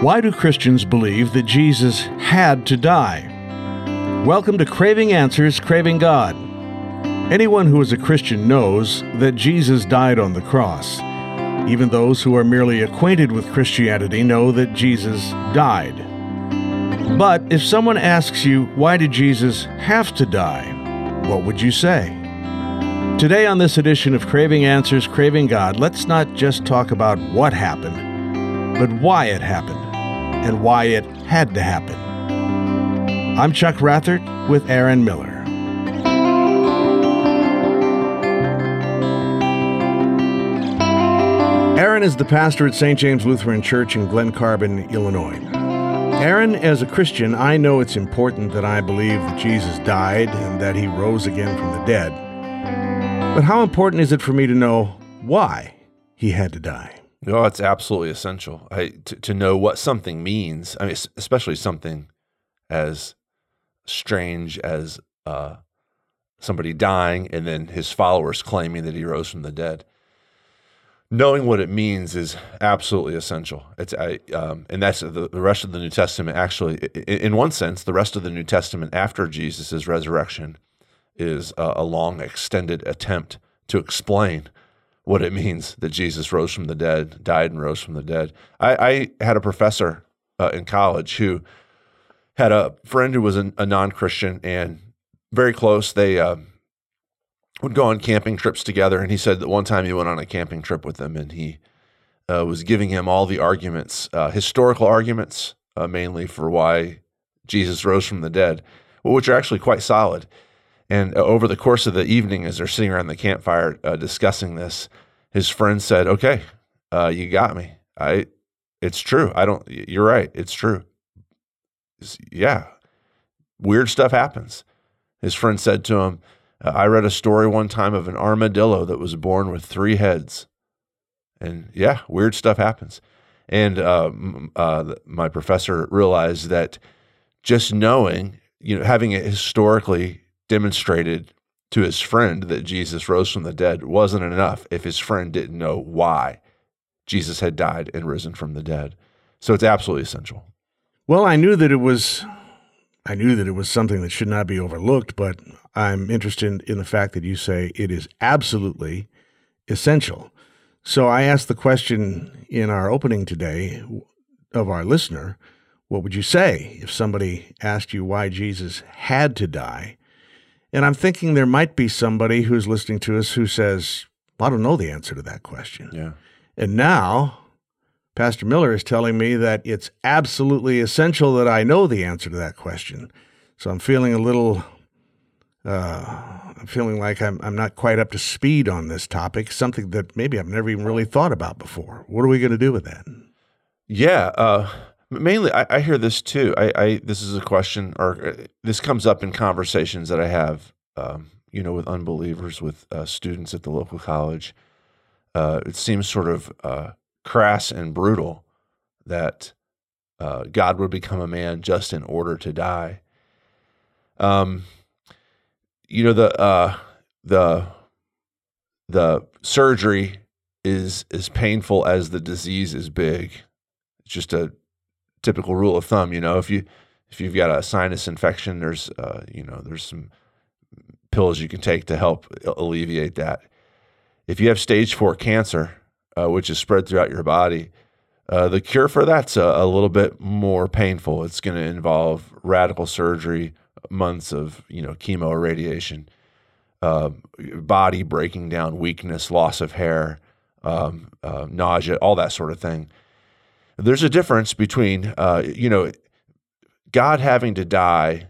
Why do Christians believe that Jesus had to die? Welcome to Craving Answers, Craving God. Anyone who is a Christian knows that Jesus died on the cross. Even those who are merely acquainted with Christianity know that Jesus died. But if someone asks you, why did Jesus have to die? What would you say? Today, on this edition of Craving Answers, Craving God, let's not just talk about what happened, but why it happened and why it had to happen. I'm Chuck Rathert with Aaron Miller. Aaron is the pastor at St. James Lutheran Church in Glen Carbon, Illinois. Aaron, as a Christian, I know it's important that I believe that Jesus died and that he rose again from the dead. But how important is it for me to know why he had to die? No, it's absolutely essential I, to, to know what something means. I mean, especially something as strange as uh, somebody dying and then his followers claiming that he rose from the dead. Knowing what it means is absolutely essential. It's I, um, and that's the, the rest of the New Testament. Actually, in, in one sense, the rest of the New Testament after Jesus' resurrection is a, a long, extended attempt to explain what it means that Jesus rose from the dead, died and rose from the dead. I, I had a professor uh, in college who had a friend who was a, a non Christian and very close. They uh, would go on camping trips together. And he said that one time he went on a camping trip with them and he uh, was giving him all the arguments, uh, historical arguments, uh, mainly for why Jesus rose from the dead, which are actually quite solid. And uh, over the course of the evening, as they're sitting around the campfire uh, discussing this, his friend said, "Okay, uh, you got me. I, it's true. I don't. You're right. It's true. It's, yeah, weird stuff happens." His friend said to him, "I read a story one time of an armadillo that was born with three heads, and yeah, weird stuff happens." And uh, uh, my professor realized that just knowing, you know, having it historically demonstrated to his friend that Jesus rose from the dead wasn't enough if his friend didn't know why Jesus had died and risen from the dead. So it's absolutely essential. Well, I knew that it was I knew that it was something that should not be overlooked, but I'm interested in the fact that you say it is absolutely essential. So I asked the question in our opening today of our listener, what would you say if somebody asked you why Jesus had to die? And I'm thinking there might be somebody who's listening to us who says, I don't know the answer to that question. Yeah. And now Pastor Miller is telling me that it's absolutely essential that I know the answer to that question. So I'm feeling a little, uh, I'm feeling like I'm, I'm not quite up to speed on this topic, something that maybe I've never even really thought about before. What are we going to do with that? Yeah. Uh, mainly I, I, hear this too. I, I, this is a question, or uh, this comes up in conversations that I have, um, you know, with unbelievers, with uh, students at the local college. Uh, it seems sort of uh, crass and brutal that uh, God would become a man just in order to die. Um, you know the uh, the the surgery is as painful as the disease is big. It's just a typical rule of thumb. You know, if you if you've got a sinus infection, there's uh, you know there's some pills you can take to help alleviate that. If you have stage four cancer, uh, which is spread throughout your body, uh, the cure for that's a, a, little bit more painful. It's going to involve radical surgery, months of you know chemo or radiation, uh, body breaking down, weakness, loss of hair, um, uh, nausea, all that sort of thing. There's a difference between, uh, you know, God having to die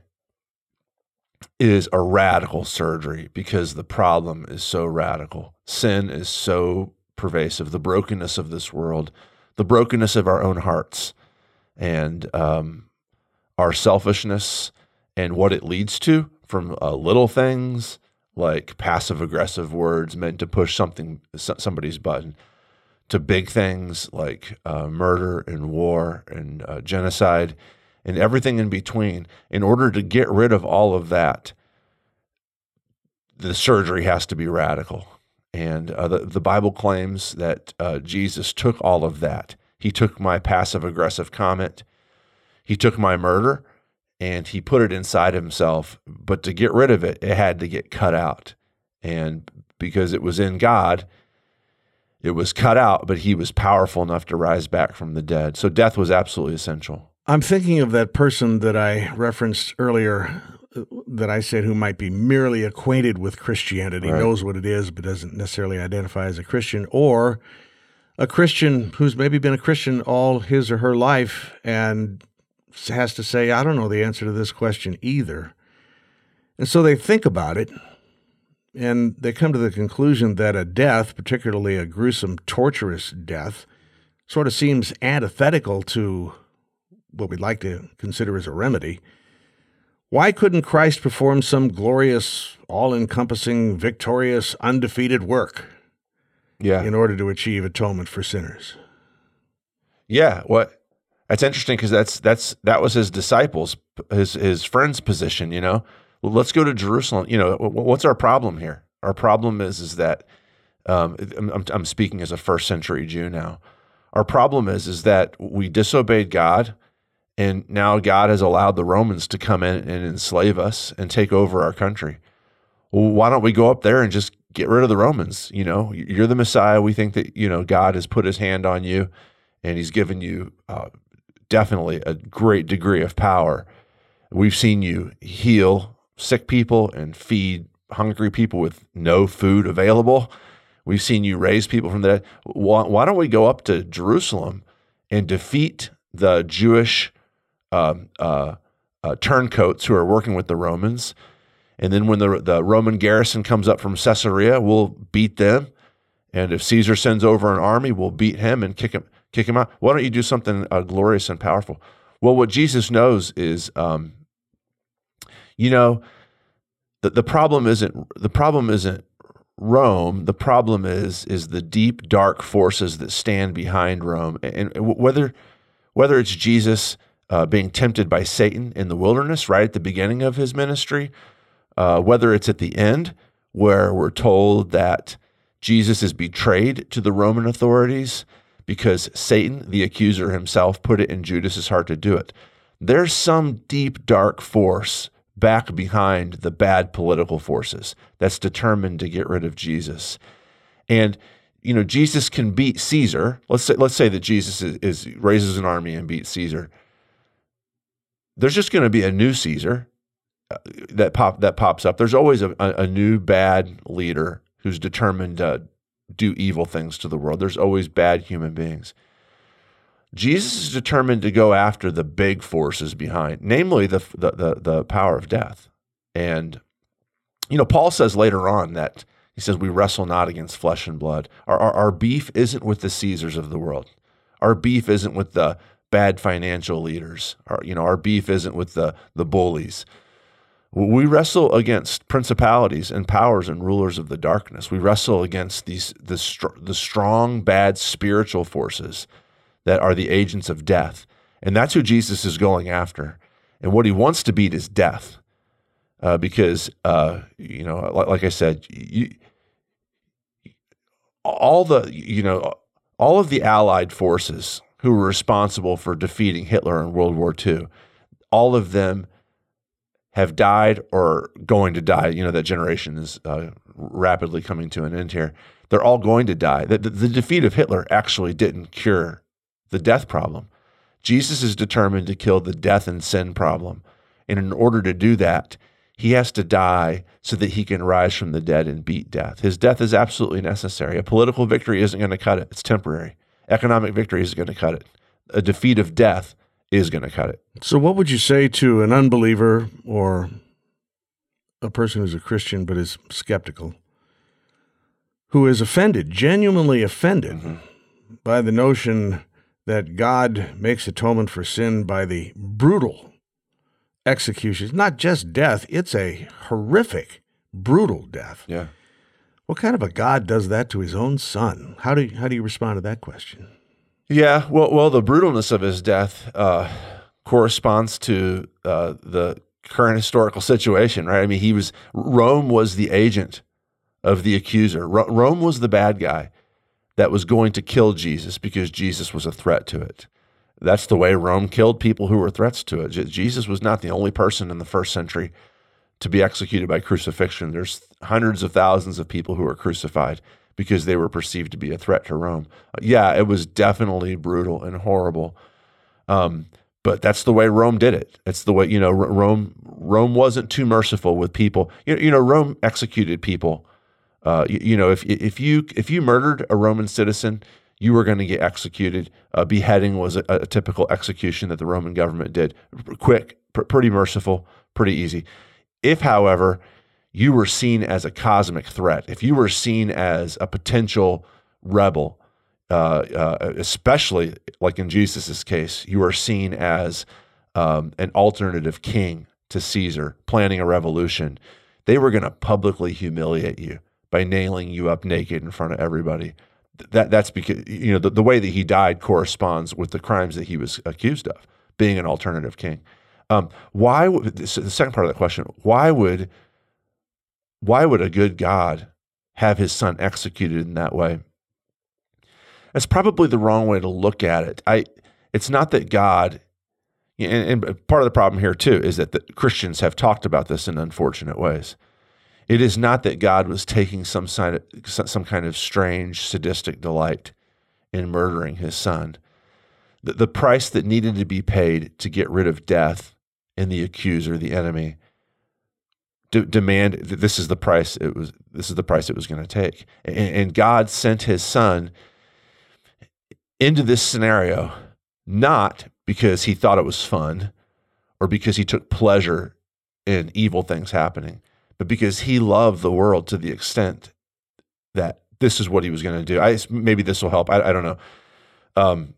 is a radical surgery because the problem is so radical. Sin is so pervasive, the brokenness of this world, the brokenness of our own hearts, and um, our selfishness and what it leads to from uh, little things like passive aggressive words meant to push something somebody's button to big things like uh, murder and war and uh, genocide and everything in between. In order to get rid of all of that, the surgery has to be radical. And uh, the, the Bible claims that uh, Jesus took all of that. He took my passive aggressive comment. He took my murder and he put it inside himself. But to get rid of it, it had to get cut out. And because it was in God, it was cut out, but he was powerful enough to rise back from the dead. So death was absolutely essential. I'm thinking of that person that I referenced earlier uh, that I said who might be merely acquainted with Christianity, right. knows what it is, but doesn't necessarily identify as a Christian, or a Christian who's maybe been a Christian all his or her life and has to say, I don't know the answer to this question either. And so they think about it and they come to the conclusion that a death, particularly a gruesome, torturous death, sort of seems antithetical to what we'd like to consider as a remedy. Why couldn't Christ perform some glorious, all encompassing, victorious, undefeated work? Yeah. In order to achieve atonement for sinners. Yeah. What? That's interesting because that's that's that was his disciples, his his friends' position. You know, well, let's go to Jerusalem. You know, what's our problem here? Our problem is is that um, I'm, I'm speaking as a first century Jew now. Our problem is is that we disobeyed God and now God has allowed the Romans to come in and enslave us and take over our country. Well, why don't we go up there and just get rid of the Romans? You know, you're the Messiah. We think that, you know, God has put his hand on you and he's given you uh, definitely a great degree of power. We've seen you heal sick people and feed hungry people with no food available. We've seen you raise people from the. Why, why don't we go up to Jerusalem and defeat the Jewish um, uh, uh, turncoats who are working with the Romans. And then when the, the Roman garrison comes up from Caesarea, we'll beat them. And if Caesar sends over an army, we'll beat him and kick him, kick him out. Why don't you do something uh, glorious and powerful? Well, what Jesus knows is, um, you know, the, the problem isn't the problem isn't Rome. The problem is is the deep dark forces that stand behind Rome, and whether whether it's Jesus uh, being tempted by Satan in the wilderness right at the beginning of his ministry, uh, whether it's at the end where we're told that Jesus is betrayed to the Roman authorities because Satan, the accuser himself, put it in Judas's heart to do it. There's some deep, dark force back behind the bad political forces that's determined to get rid of Jesus. And you know, Jesus can beat Caesar. Let's say let's say that Jesus is, is raises an army and beats Caesar there's just going to be a new Caesar uh, that pop that pops up. There's always a, a, new bad leader who's determined to do evil things to the world. There's always bad human beings. Jesus is determined to go after the big forces behind, namely the the the, the power of death. And you know, Paul says later on that he says we wrestle not against flesh and blood. Our, our, our beef isn't with the Caesars of the world. Our beef isn't with the bad financial leaders. Our, you know, our beef isn't with the the bullies. We wrestle against principalities and powers and rulers of the darkness. We wrestle against these the, the strong bad spiritual forces that are the agents of death. And that's who Jesus is going after. And what he wants to beat is death. Uh, because, uh, you know, like, like I said, you, all the, you know, all of the allied forces who were responsible for defeating Hitler in World War II. All of them have died or going to die. You know, that generation is uh, rapidly coming to an end here. They're all going to die. The, the, the defeat of Hitler actually didn't cure the death problem. Jesus is determined to kill the death and sin problem. And in order to do that, he has to die so that he can rise from the dead and beat death. His death is absolutely necessary. A political victory isn't going to cut it, it's temporary. Economic victory is going to cut it. A defeat of death is going to cut it. So, what would you say to an unbeliever or a person who's a Christian but is skeptical, who is offended, genuinely offended mm-hmm. by the notion that God makes atonement for sin by the brutal execution? It's not just death, it's a horrific, brutal death. Yeah. What kind of a God does that to his own son? How do you, how do you respond to that question? Yeah, well, well, the brutalness of his death uh, corresponds to uh, the current historical situation, right? I mean, he was Rome was the agent of the accuser. Rome was the bad guy that was going to kill Jesus because Jesus was a threat to it. That's the way Rome killed people who were threats to it. Jesus was not the only person in the first century to be executed by crucifixion. There's hundreds of thousands of people who were crucified because they were perceived to be a threat to Rome. Yeah, it was definitely brutal and horrible. Um, but that's the way Rome did it. It's the way you know Rome. Rome wasn't too merciful with people. You, you know, Rome executed people. Uh, you, you, know, if if you if you murdered a Roman citizen, you were going to get executed. Uh, beheading was a, a, typical execution that the Roman government did. Quick, pr- pretty merciful, pretty easy. If, however, you were seen as a cosmic threat, if you were seen as a potential rebel, uh, uh, especially like in Jesus' case, you are seen as um, an alternative king to Caesar, planning a revolution. They were going to publicly humiliate you by nailing you up naked in front of everybody. That that's because you know the, the way that he died corresponds with the crimes that he was accused of, being an alternative king. Um, why? the second part of that question: Why would why would a good God have his son executed in that way? That's probably the wrong way to look at it. I it's not that God and, and part of the problem here too is that the Christians have talked about this in unfortunate ways. It is not that God was taking some kind of, some kind of strange sadistic delight in murdering his son. The, the price that needed to be paid to get rid of death in the accuser, the enemy, de- demand this is the price it was. This is the price it was going to take, and, and God sent His Son into this scenario, not because he thought it was fun or because he took pleasure in evil things happening, but because he loved the world to the extent that this is what he was going to do. I maybe this will help. I, I don't know. Um,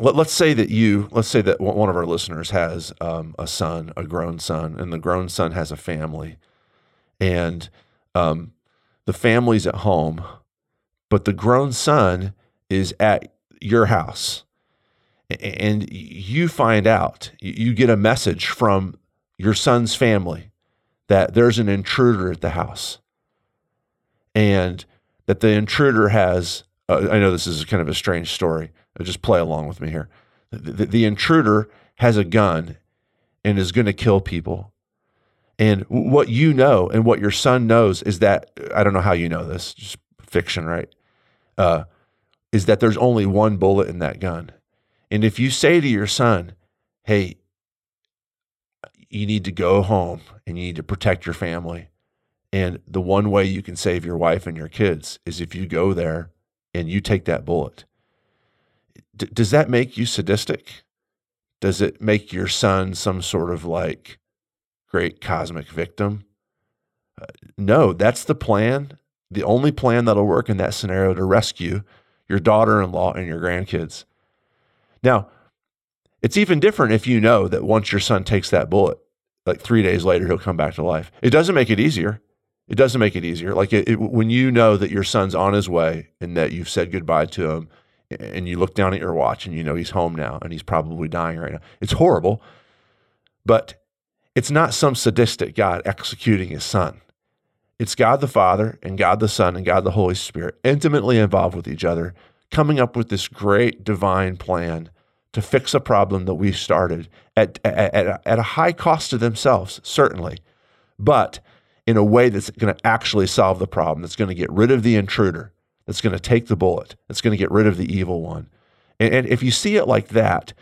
let, us say that you, let's say that one of our listeners has um, a son, a grown son, and the grown son has a family, and um, the family's at home, but the grown son is at your house and you find out, you get a message from your son's family that there's an intruder at the house and that the intruder has, uh, I know this is kind of a strange story. Just play along with me here. The, the, the intruder has a gun and is going to kill people. And what you know and what your son knows is that, I don't know how you know this, just fiction, right? Uh, is that there's only one bullet in that gun. And if you say to your son, hey, you need to go home and you need to protect your family. And the one way you can save your wife and your kids is if you go there and you take that bullet. D- does that make you sadistic? Does it make your son some sort of like great cosmic victim? Uh, no, that's the plan. The only plan that'll work in that scenario to rescue your daughter in law, and your grandkids. Now, it's even different if you know that once your son takes that bullet, like three days later, he'll come back to life. It doesn't make it easier. It doesn't make it easier. Like it, it, when you know that your son's on his way and that you've said goodbye to him, and you look down at your watch and you know he's home now and he's probably dying right now. It's horrible, but it's not some sadistic God executing his son. It's God the Father and God the Son and God the Holy Spirit intimately involved with each other, coming up with this great divine plan to fix a problem that we started at, at, at, a high cost to themselves, certainly, but in a way that's going to actually solve the problem, that's going to get rid of the intruder, that's going to take the bullet, that's going to get rid of the evil one. And, and if you see it like that,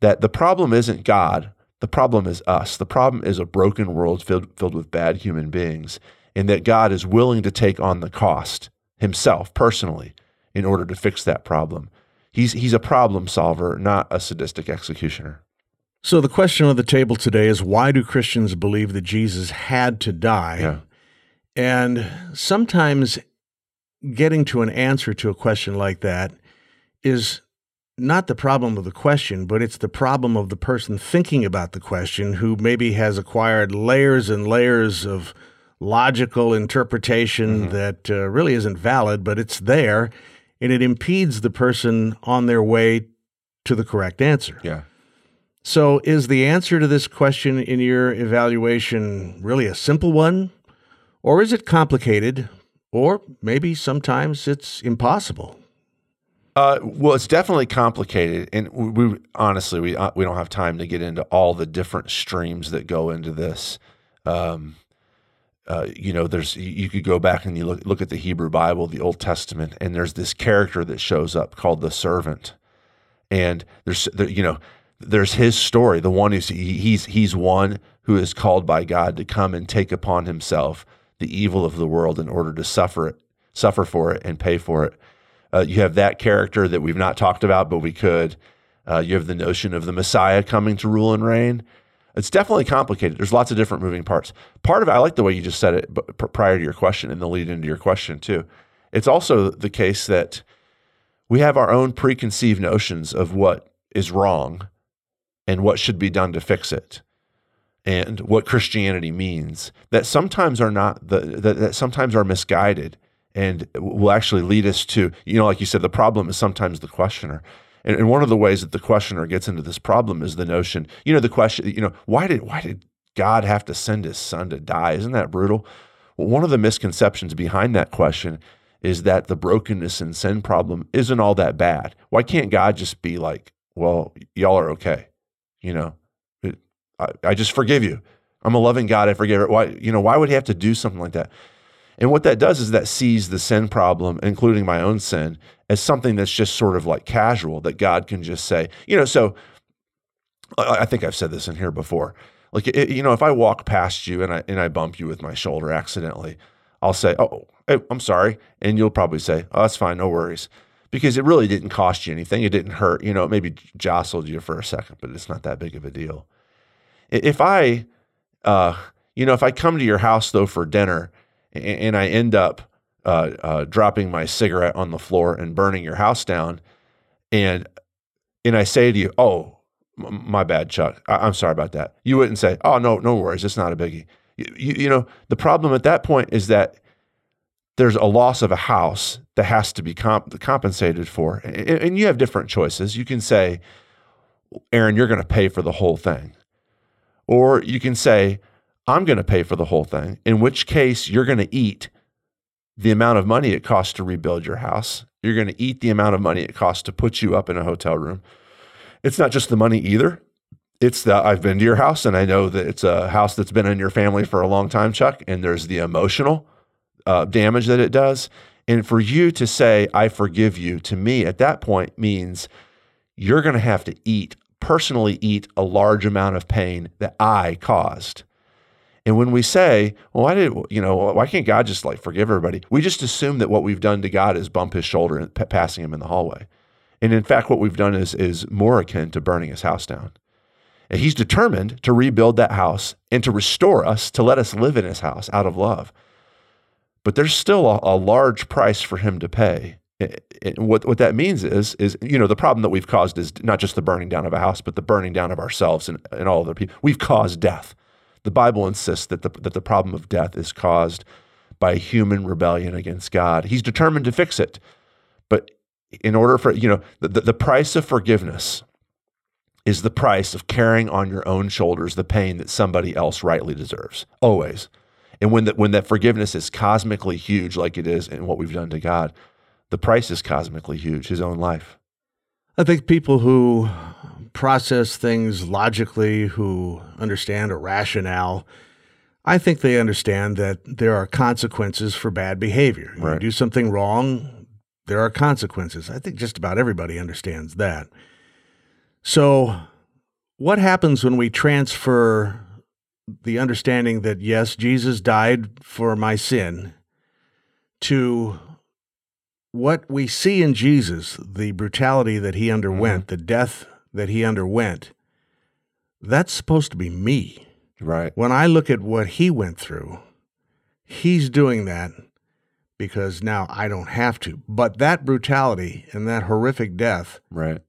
that the problem isn't God, the problem is us. The problem is a broken world filled, filled with bad human beings and that God is willing to take on the cost himself personally in order to fix that problem. He's, he's a problem solver, not a sadistic executioner. So, the question on the table today is why do Christians believe that Jesus had to die? Yeah. And sometimes getting to an answer to a question like that is not the problem of the question, but it's the problem of the person thinking about the question who maybe has acquired layers and layers of logical interpretation mm-hmm. that uh, really isn't valid, but it's there and it impedes the person on their way to the correct answer. Yeah. So, is the answer to this question in your evaluation really a simple one? Or is it complicated? Or maybe sometimes it's impossible? Uh, well, it's definitely complicated, and we, we honestly we uh, we don't have time to get into all the different streams that go into this. Um, uh, you know, there's you could go back and you look look at the Hebrew Bible, the Old Testament, and there's this character that shows up called the servant, and there's there, you know there's his story, the one who's he's he's one who is called by God to come and take upon himself the evil of the world in order to suffer it, suffer for it, and pay for it. Uh, you have that character that we've not talked about, but we could. Uh, you have the notion of the Messiah coming to rule and reign. It's definitely complicated. There's lots of different moving parts. Part of it, I like the way you just said it prior to your question and the lead into your question too. It's also the case that we have our own preconceived notions of what is wrong and what should be done to fix it and what Christianity means that sometimes are not the that, that sometimes are misguided and will actually lead us to you know like you said the problem is sometimes the questioner and, and one of the ways that the questioner gets into this problem is the notion you know the question you know why did why did God have to send his son to die isn't that brutal well, one of the misconceptions behind that question is that the brokenness and sin problem isn't all that bad why can't God just be like well y'all are okay you know I, I just forgive you. I'm a loving God. I forgive it. Why, you know, why would he have to do something like that? And what that does is that sees the sin problem, including my own sin, as something that's just sort of like casual that God can just say, you know, so I think I've said this in here before. Like, it, you know, if I walk past you and I, and I bump you with my shoulder accidentally, I'll say, oh, I'm sorry. And you'll probably say, oh, that's fine. No worries. Because it really didn't cost you anything. It didn't hurt. You know, it maybe jostled you for a second, but it's not that big of a deal. If I, uh, you know, if I come to your house though for dinner and, I end up uh, uh, dropping my cigarette on the floor and burning your house down, and and I say to you, "Oh, my bad, Chuck. I- am sorry about that," you wouldn't say, "Oh, no, no worries. It's not a biggie." You, you, you know, the problem at that point is that there's a loss of a house that has to be comp- compensated for, and, and you have different choices. You can say, "Aaron, you're going to pay for the whole thing." Or you can say, I'm going to pay for the whole thing, in which case you're going to eat the amount of money it costs to rebuild your house. You're going to eat the amount of money it costs to put you up in a hotel room. It's not just the money either. It's that I've been to your house and I know that it's a house that's been in your family for a long time, Chuck, and there's the emotional uh, damage that it does. And for you to say, I forgive you, to me at that point means you're going to have to eat personally eat a large amount of pain that I caused. And when we say, well, why did, you know, why can't God just like forgive everybody? We just assume that what we've done to God is bump his shoulder and p- passing him in the hallway. And in fact, what we've done is, is more akin to burning his house down. And he's determined to rebuild that house and to restore us, to let us live in his house out of love. But there's still a, a large price for him to pay what what that means is is you know the problem that we've caused is not just the burning down of a house, but the burning down of ourselves and, and all other people. We've caused death. The Bible insists that the that the problem of death is caused by human rebellion against God. He's determined to fix it, but in order for you know the, the, price of forgiveness is the price of carrying on your own shoulders the pain that somebody else rightly deserves. Always. And when that when that forgiveness is cosmically huge, like it is in what we've done to God, the price is cosmically huge, his own life. I think people who process things logically, who understand a rationale, I think they understand that there are consequences for bad behavior. Right. You do something wrong, there are consequences. I think just about everybody understands that. So, what happens when we transfer the understanding that, yes, Jesus died for my sin to what we see in Jesus, the brutality that he underwent, mm-hmm. the death that he underwent, that's supposed to be me. Right. When I look at what he went through, he's doing that because now I don't have to. But that brutality and that horrific death right.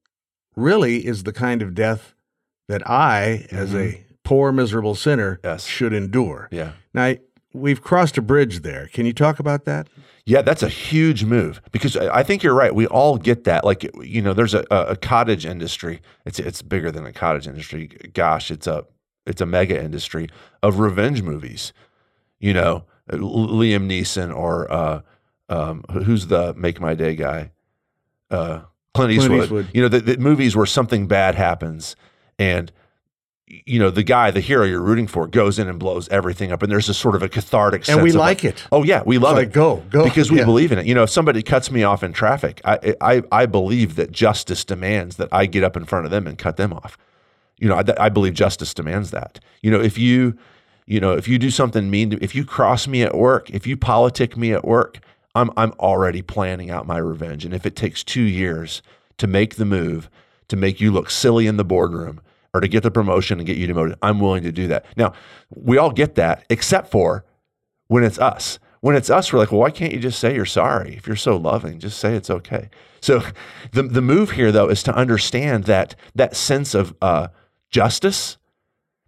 really is the kind of death that I, mm-hmm. as a mm-hmm. poor, miserable sinner, yes. should endure. Yeah. Now, we've crossed a bridge there. Can you talk about that? Yeah, that's a huge move because I think you're right. We all get that. Like, you know, there's a, a cottage industry. It's it's bigger than a cottage industry. Gosh, it's a it's a mega industry of revenge movies. You know, Liam Neeson or uh, um, who's the Make My Day guy? Uh, Clint Eastwood. Clint Eastwood. You know, the, the movies where something bad happens and you know the guy, the hero you're rooting for, goes in and blows everything up, and there's a sort of a cathartic. And we like it. Oh yeah, we love like, it. go, go. because we Yeah. believe in it. You know, if somebody cuts me off in traffic, I, I I believe that justice demands that I get up in front of them and cut them off. You know, I, I believe justice demands that. You know, if you you know if you do something mean, to, if you cross me at work, if you politic me at work, I'm I'm already planning out my revenge. And if it takes two years to make the move, to make you look silly in the boardroom, or to get the promotion and get you demoted, I'm willing to do that. Now, we all get that, except for when it's us. When it's us, we're like, well, why can't you just say you're sorry? If you're so loving, just say it's okay. So the the move here though is to understand that that sense of uh, justice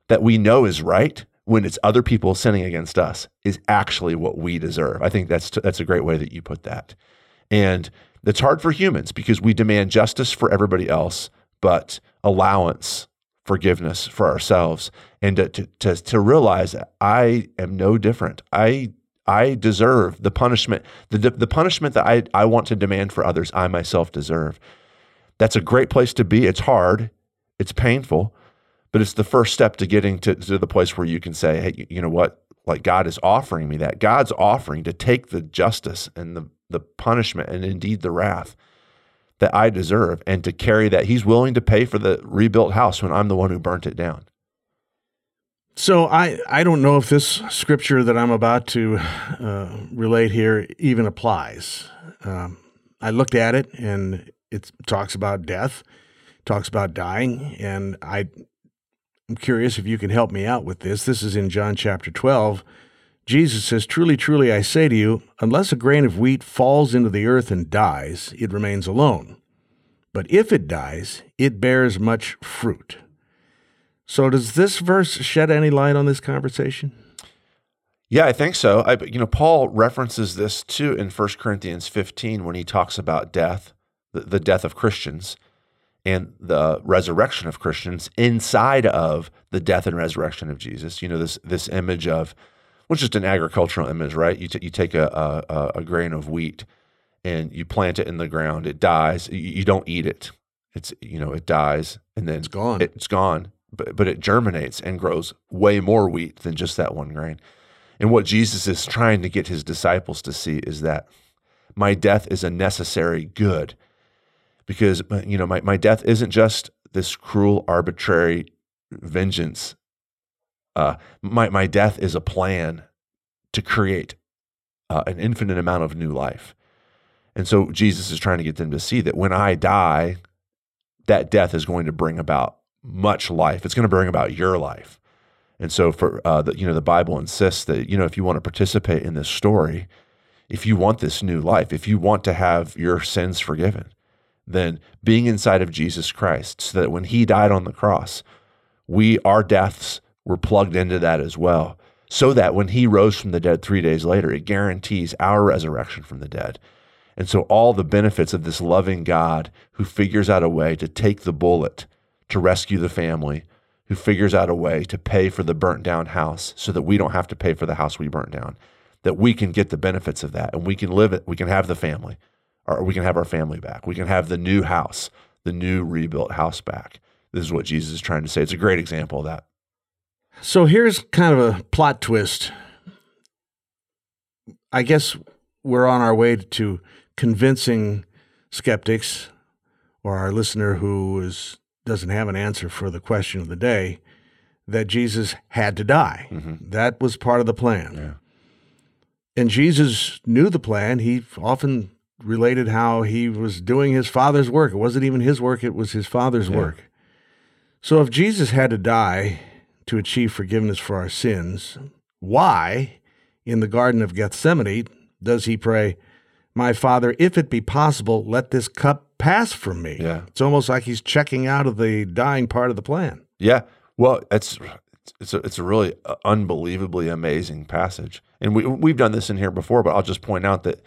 that we know is right when it's other people sinning against us is actually what we deserve. I think that's that's a great way that you put that. And it's hard for humans because we demand justice for everybody else, but allowance, forgiveness for ourselves, and to, to, to, to realize that I am no different. I I deserve the punishment, the, the punishment that I, I want to demand for others, I myself deserve. That's a great place to be. It's hard, it's painful, but it's the first step to getting to, to the place where you can say, hey, you- you know what? Like God is offering me that. God's offering to take the justice and the, the punishment and indeed the wrath that I deserve and to carry that. He's willing to pay for the rebuilt house when I'm the one who burnt it down. So I, I don't know if this scripture that I'm about to uh, relate here even applies. Um, I looked at it and it talks about death, talks about dying, and I, I'm curious if you can help me out with this. This is in John chapter 12. Jesus says, Truly, truly, I say to you, unless a grain of wheat falls into the earth and dies, it remains alone. But if it dies, it bears much fruit. So, does this verse shed any light on this conversation? Yeah, I think so. I, you know, Paul references this too in 1 Corinthians 15 when he talks about death, the, the death of Christians, and the resurrection of Christians inside of the death and resurrection of Jesus. You know, this this image of, it's just an agricultural image, right? You, t- you take a, a, a grain of wheat and you plant it in the ground. It dies. You, you don't eat it. It's you know it dies and then It's gone. It's gone, but but it germinates and grows way more wheat than just that one grain. And what Jesus is trying to get his disciples to see is that my death is a necessary good because uh, you know my, my death isn't just this cruel arbitrary vengeance uh, my, my death is a plan to create uh, an infinite amount of new life. And so jesus is trying to get them to see that when i die that death is going to bring about much life. It's going to bring about your life. And so for uh, the, you know the bible insists that you know if you want to participate in this story if you want this new life if you want to have your sins forgiven then being inside of Jesus Christ, so that when He died on the cross, we our deaths were plugged into that as well, so that when He rose from the dead three days later, it guarantees our resurrection from the dead. And so all the benefits of this loving God who figures out a way to take the bullet to rescue the family, who figures out a way to pay for the burnt down house so that we don't have to pay for the house we burnt down, that we can get the benefits of that and we can live it, we can have the family or we can have our family back. We can have the new house, the new rebuilt house back. This is what Jesus is trying to say. It's a great example of that. So here's kind of a plot twist. I guess we're on our way to convincing skeptics or our listener who is doesn't have an answer for the question of the day that Jesus had to die. Mm-hmm. That was part of the plan. Yeah. And Jesus knew the plan. He often related how he was doing his father's work. It wasn't even his work, it was his father's Yeah. work. So if Jesus had to die to achieve forgiveness for our sins, why in the Garden of Gethsemane does he pray, My Father, if it be possible, let this cup pass from me? Yeah. It's almost like he's checking out of the dying part of the plan. Yeah. Well, it's it's a, it's a really uh, unbelievably amazing passage, and we we've done this in here before, but I'll just point out that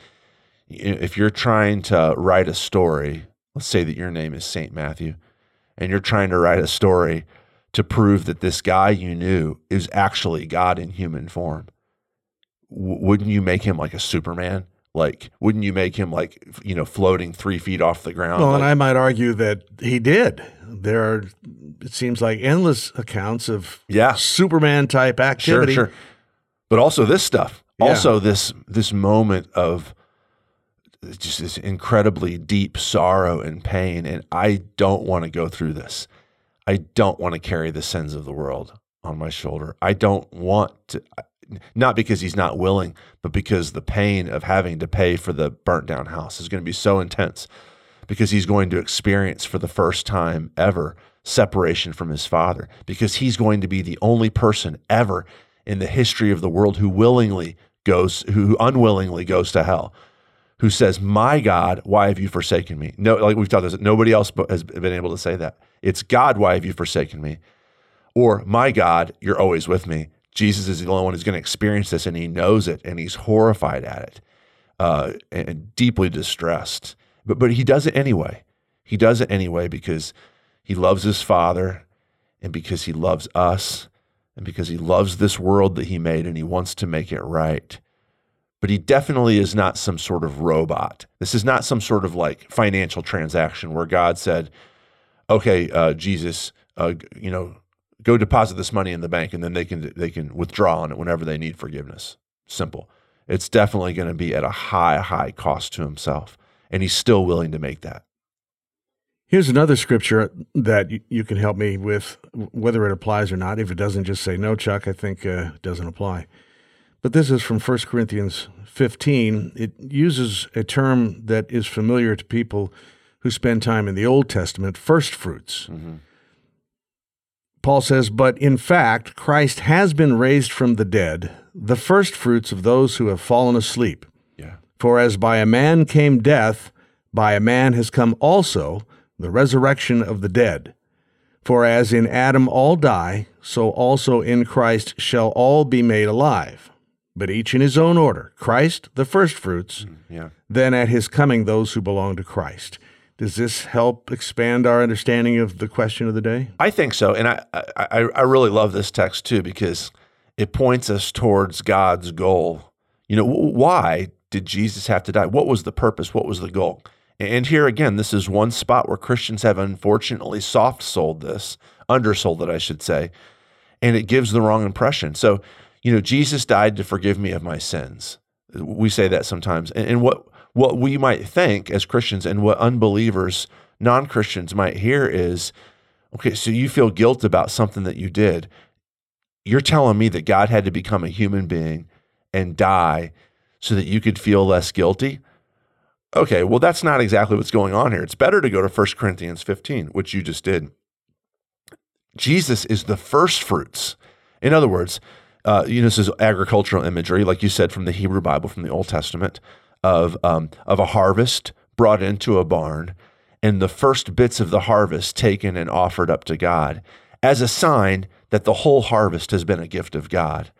if you're trying to write a story, let's say that your name is Saint Matthew, and you're trying to write a story to prove that this guy you knew is actually God in human form, w- wouldn't you make him like a Superman? Like, wouldn't you make him like you know floating three feet off the ground? Well, like, and I might argue that he did. There are, it seems like, endless accounts of Yeah. Superman type activity. sure, sure. But also this stuff. Yeah. Also this this moment of just this incredibly deep sorrow and pain, and I don't want to go through this. I don't want to carry the sins of the world on my shoulder. I don't want to, not because he's not willing, but because the pain of having to pay for the burnt down house is going to be so intense because he's going to experience for the first time ever separation from his father because he's going to be the only person ever in the history of the world who willingly goes who unwillingly goes to hell who says my god why have you forsaken me? No like we've talked this nobody else has been able to say that. It's god why have you forsaken me? Or my god you're always with me. Jesus is the only one who's going to experience this and he knows it and he's horrified at it uh, and deeply distressed. But but he does it anyway. He does it anyway because he loves his father and because he loves us and because he loves this world that he made and he wants to make it right. But he definitely is not some sort of robot. This is not some sort of like financial transaction where God said, "Okay, uh, Jesus, uh, you know, go deposit this money in the bank, and then they can they can withdraw on it whenever they need forgiveness." Simple. It's definitely going to be at a high high cost to himself and he's still willing to make that. Here's another scripture that you, can help me with, whether it applies or not. If it doesn't, just say no, Chuck. I think uh, it doesn't apply. But this is from 1 Corinthians 15. It uses a term that is familiar to people who spend time in the Old Testament first fruits. Mm-hmm. Paul says, But in fact, Christ has been raised from the dead, the first fruits of those who have fallen asleep. Yeah. For as by a man came death, by a man has come also the resurrection of the dead. For as in Adam all die, so also in Christ shall all be made alive, but each in his own order Christ the firstfruits, mm, Yeah. then at his coming those who belong to Christ. Does this help expand our understanding of the question of the day? I think so. And I, I, I really love this text too because it points us towards God's goal. You know, why did Jesus have to die? What was the purpose? What was the goal? And here again, this is one spot where Christians have unfortunately soft sold this, undersold it, I should say, and it gives the wrong impression. So, you know, Jesus died to forgive me of my sins. We say that sometimes. And what what we might think as Christians and what unbelievers, non-Christians might hear is, okay, so you feel guilt about something that you did. You're telling me that God had to become a human being and die so that you could feel less guilty? Okay, well, that's not exactly what's going on here. It's better to go to 1 Corinthians 15, which you just did. Jesus is the first fruits. In other words, uh, you know, this is agricultural imagery, like you said from the Hebrew Bible, from the Old Testament, of, um, of a harvest brought into a barn and the first bits of the harvest taken and offered up to God as a sign that the whole harvest has been a gift of God.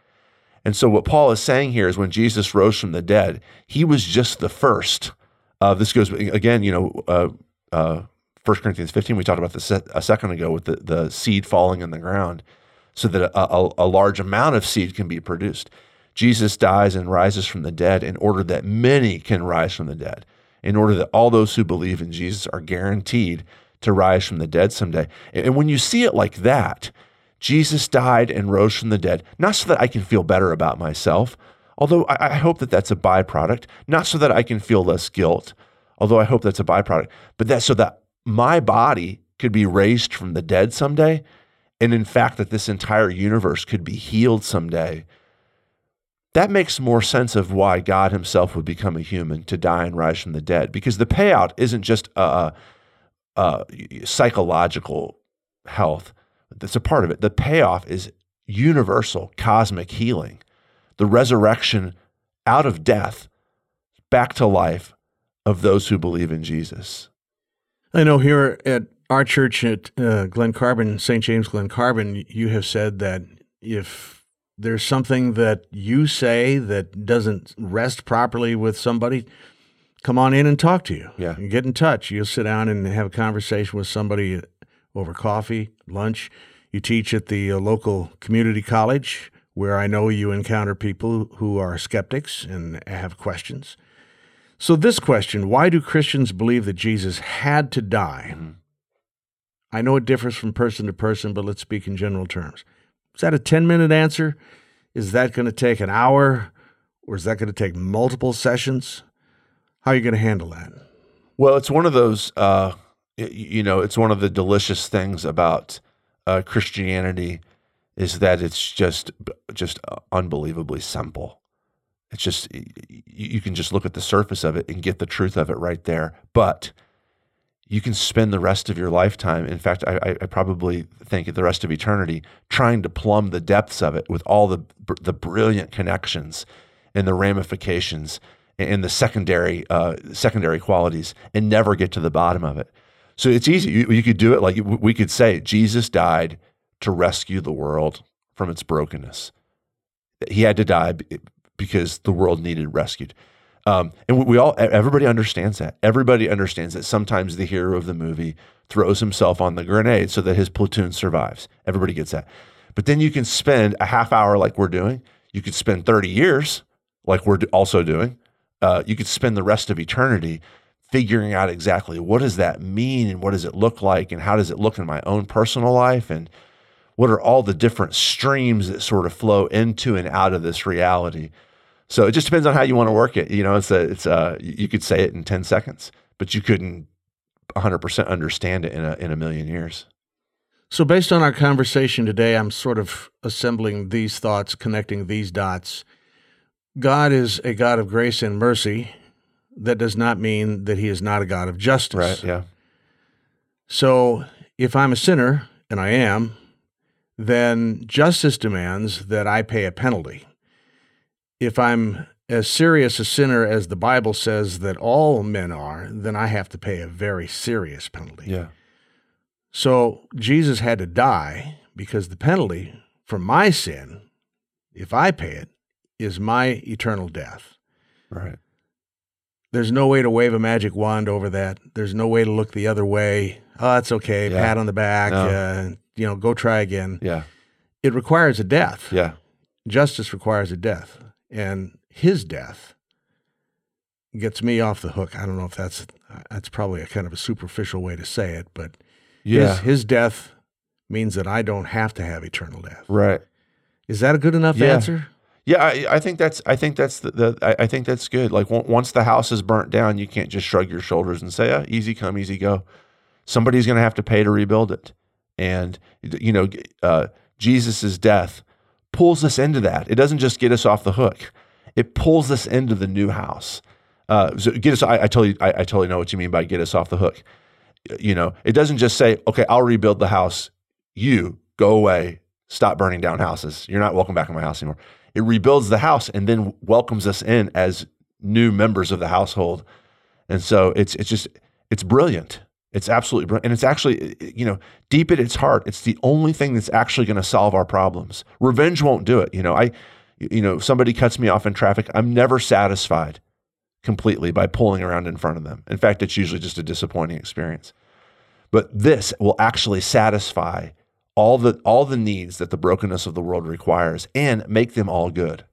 And so, what Paul is saying here is when Jesus rose from the dead, he was just the first. Uh, this goes again, you know, uh, uh, 1 Corinthians 15, we talked about this a second ago with the, the seed falling in the ground so that a, a, a large amount of seed can be produced. Jesus dies and rises from the dead in order that many can rise from the dead, in order that all those who believe in Jesus are guaranteed to rise from the dead someday. And when you see it like that, Jesus died and rose from the dead, not so that I can feel better about myself, although I, hope that that's a byproduct, not so that I can feel less guilt, although I hope that's a byproduct, but that so that my body could be raised from the dead someday, and in fact, that this entire universe could be healed someday. That makes more sense of why God Himself would become a human to die and rise from the dead, because the payout isn't just a, a psychological health that's a part of it. The payoff is universal cosmic healing, the resurrection out of death back to life of those who believe in Jesus. I know here at our church at uh, Glen Carbon, St. James Glen Carbon, you have said that if there's something that you say that doesn't rest properly with somebody, come on in and talk to you. Yeah. Get in touch. You'll sit down and have a conversation with somebody over coffee, lunch. You teach at the uh, local community college where I know you encounter people who are skeptics and have questions. So, this question why do Christians believe that Jesus had to die? Mm-hmm. I know it differs from person to person, but let's speak in general terms. Is that a 10 minute answer? Is that going to take an hour? Or is that going to take multiple sessions? How are you going to handle that? Well, it's one of those, uh, you know, it's one of the delicious things about uh, Christianity is that it's just, just unbelievably simple. It's just you can just look at the surface of it and get the truth of it right there. But you can spend the rest of your lifetime, in fact, I, I- probably think the rest of eternity, trying to plumb the depths of it with all the the brilliant connections and the ramifications and the secondary uh, secondary qualities, and never get to the bottom of it. So it's easy. You, you could do it like we could say Jesus died to rescue the world from its brokenness. He had to die because the world needed rescued. Um, and we, all, everybody understands that. Everybody understands that sometimes the hero of the movie throws himself on the grenade so that his platoon survives. Everybody gets that. But then you can spend a half hour like we're doing. You could spend 30 years like we're also doing. Uh, you could spend the rest of eternity figuring out exactly what does that mean and what does it look like and how does it look in my own personal life and what are all the different streams that sort of flow into and out of this reality so it just depends on how you want to work it you know it's a it's uh, a you could say it in 10 seconds but you couldn't 100% understand it in a in a million years So, based on our conversation today, I'm sort of assembling these thoughts, connecting these dots. God is a God of grace and mercy. That does not mean that he is not a God of justice. right yeah So, if I'm a sinner, and I am, then justice demands that I pay a penalty. If I'm as serious a sinner as the Bible says that all men are, then I have to pay a very serious penalty. yeah So Jesus had to die because the penalty for my sin, if I pay it, is my eternal death. right There's no way to wave a magic wand over that. There's no way to look the other way. Oh, that's okay. Yeah. Pat on the back. No. Uh, you know, go try again. yeah It requires a death. yeah Justice requires a death, and his death gets me off the hook. I don't know if that's that's probably a kind of a superficial way to say it, but yeah his, his death means that I don't have to have eternal death. right Is that a good enough Yeah. answer? Yeah, I, I think that's I think that's the, the I, I think that's good. Like on- once the house is burnt down, you can't just shrug your shoulders and say, "Ah, easy come, easy go." Somebody's going to have to pay to rebuild it, and you know, uh, Jesus's death pulls us into that. It doesn't just get us off the hook; it pulls us into the new house. Uh, so get us. I, I totally, I, I totally know what you mean by get us off the hook. You know, it doesn't just say, "Okay, I'll rebuild the house." You go away. Stop burning down houses. You're not welcome back in my house anymore it rebuilds the house and then welcomes us in as new members of the household. And so it's it's just it's brilliant. It's absolutely brilliant. And it's actually, you know, deep at its heart, it's the only thing that's actually going to solve our problems. Revenge won't do it. You know, I, you know, somebody cuts me off in traffic. I'm never satisfied completely by pulling around in front of them. In fact, it's usually just a disappointing experience. But this will actually satisfy all the all the needs that the brokenness of the world requires and make them all good.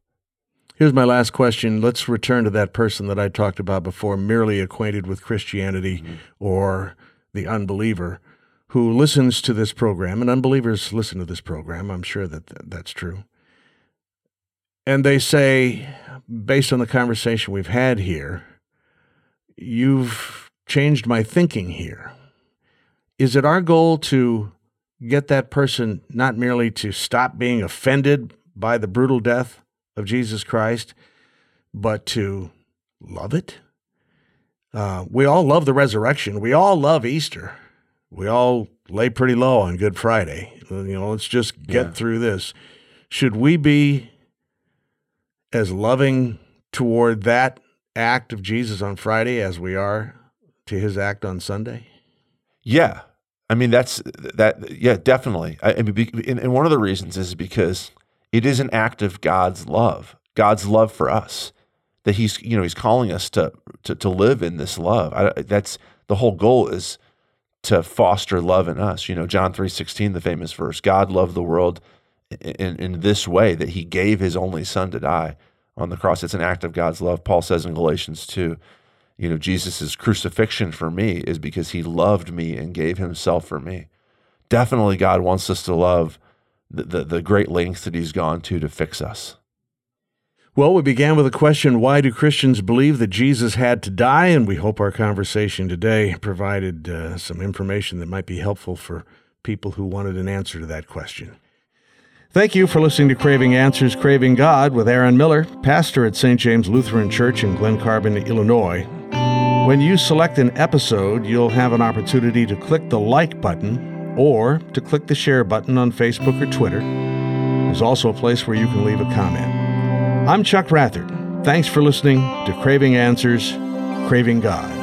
Here's my last question. Let's return to that person that I talked about before, merely acquainted with Christianity mm-hmm. or the unbeliever who listens to this program, and unbelievers listen to this program. I'm sure that th- that's true. And they say, based on the conversation we've had here, you've changed my thinking here. Is it our goal to get that person not merely to stop being offended by the brutal death of Jesus Christ, but to love it? Uh, we all love the resurrection. We all love Easter. We all lay pretty low on Good Friday. You know, let's just get Yeah. through this. Should we be as loving toward that act of Jesus on Friday as we are to his act on Sunday? Yeah. I mean, that's that. Yeah, definitely. I, I mean, and, and one of the reasons is because it is an act of God's love, God's love for us, that He's, you know, He's calling us to to, to live in this love. I, that's the whole goal is to foster love in us. You know, John three sixteen, the famous verse: God loved the world in, in this way that He gave His only Son to die on the cross. It's an act of God's love. Paul says in Galatians two you know, Jesus' crucifixion for me is because he loved me and gave himself for me. Definitely, God wants us to love the, the, the great lengths that he's gone to to fix us. Well, we began with a question why do Christians believe that Jesus had to die? And we hope our conversation today provided uh, some information that might be helpful for people who wanted an answer to that question. Thank you for listening to Craving Answers, Craving God with Aaron Miller, pastor at St. James Lutheran Church in Glen Carbon, Illinois. When you select an episode, you'll have an opportunity to click the like button or to click the share button on Facebook or Twitter. There's also a place where you can leave a comment. I'm Chuck Rathert. Thanks for listening to Craving Answers, Craving God.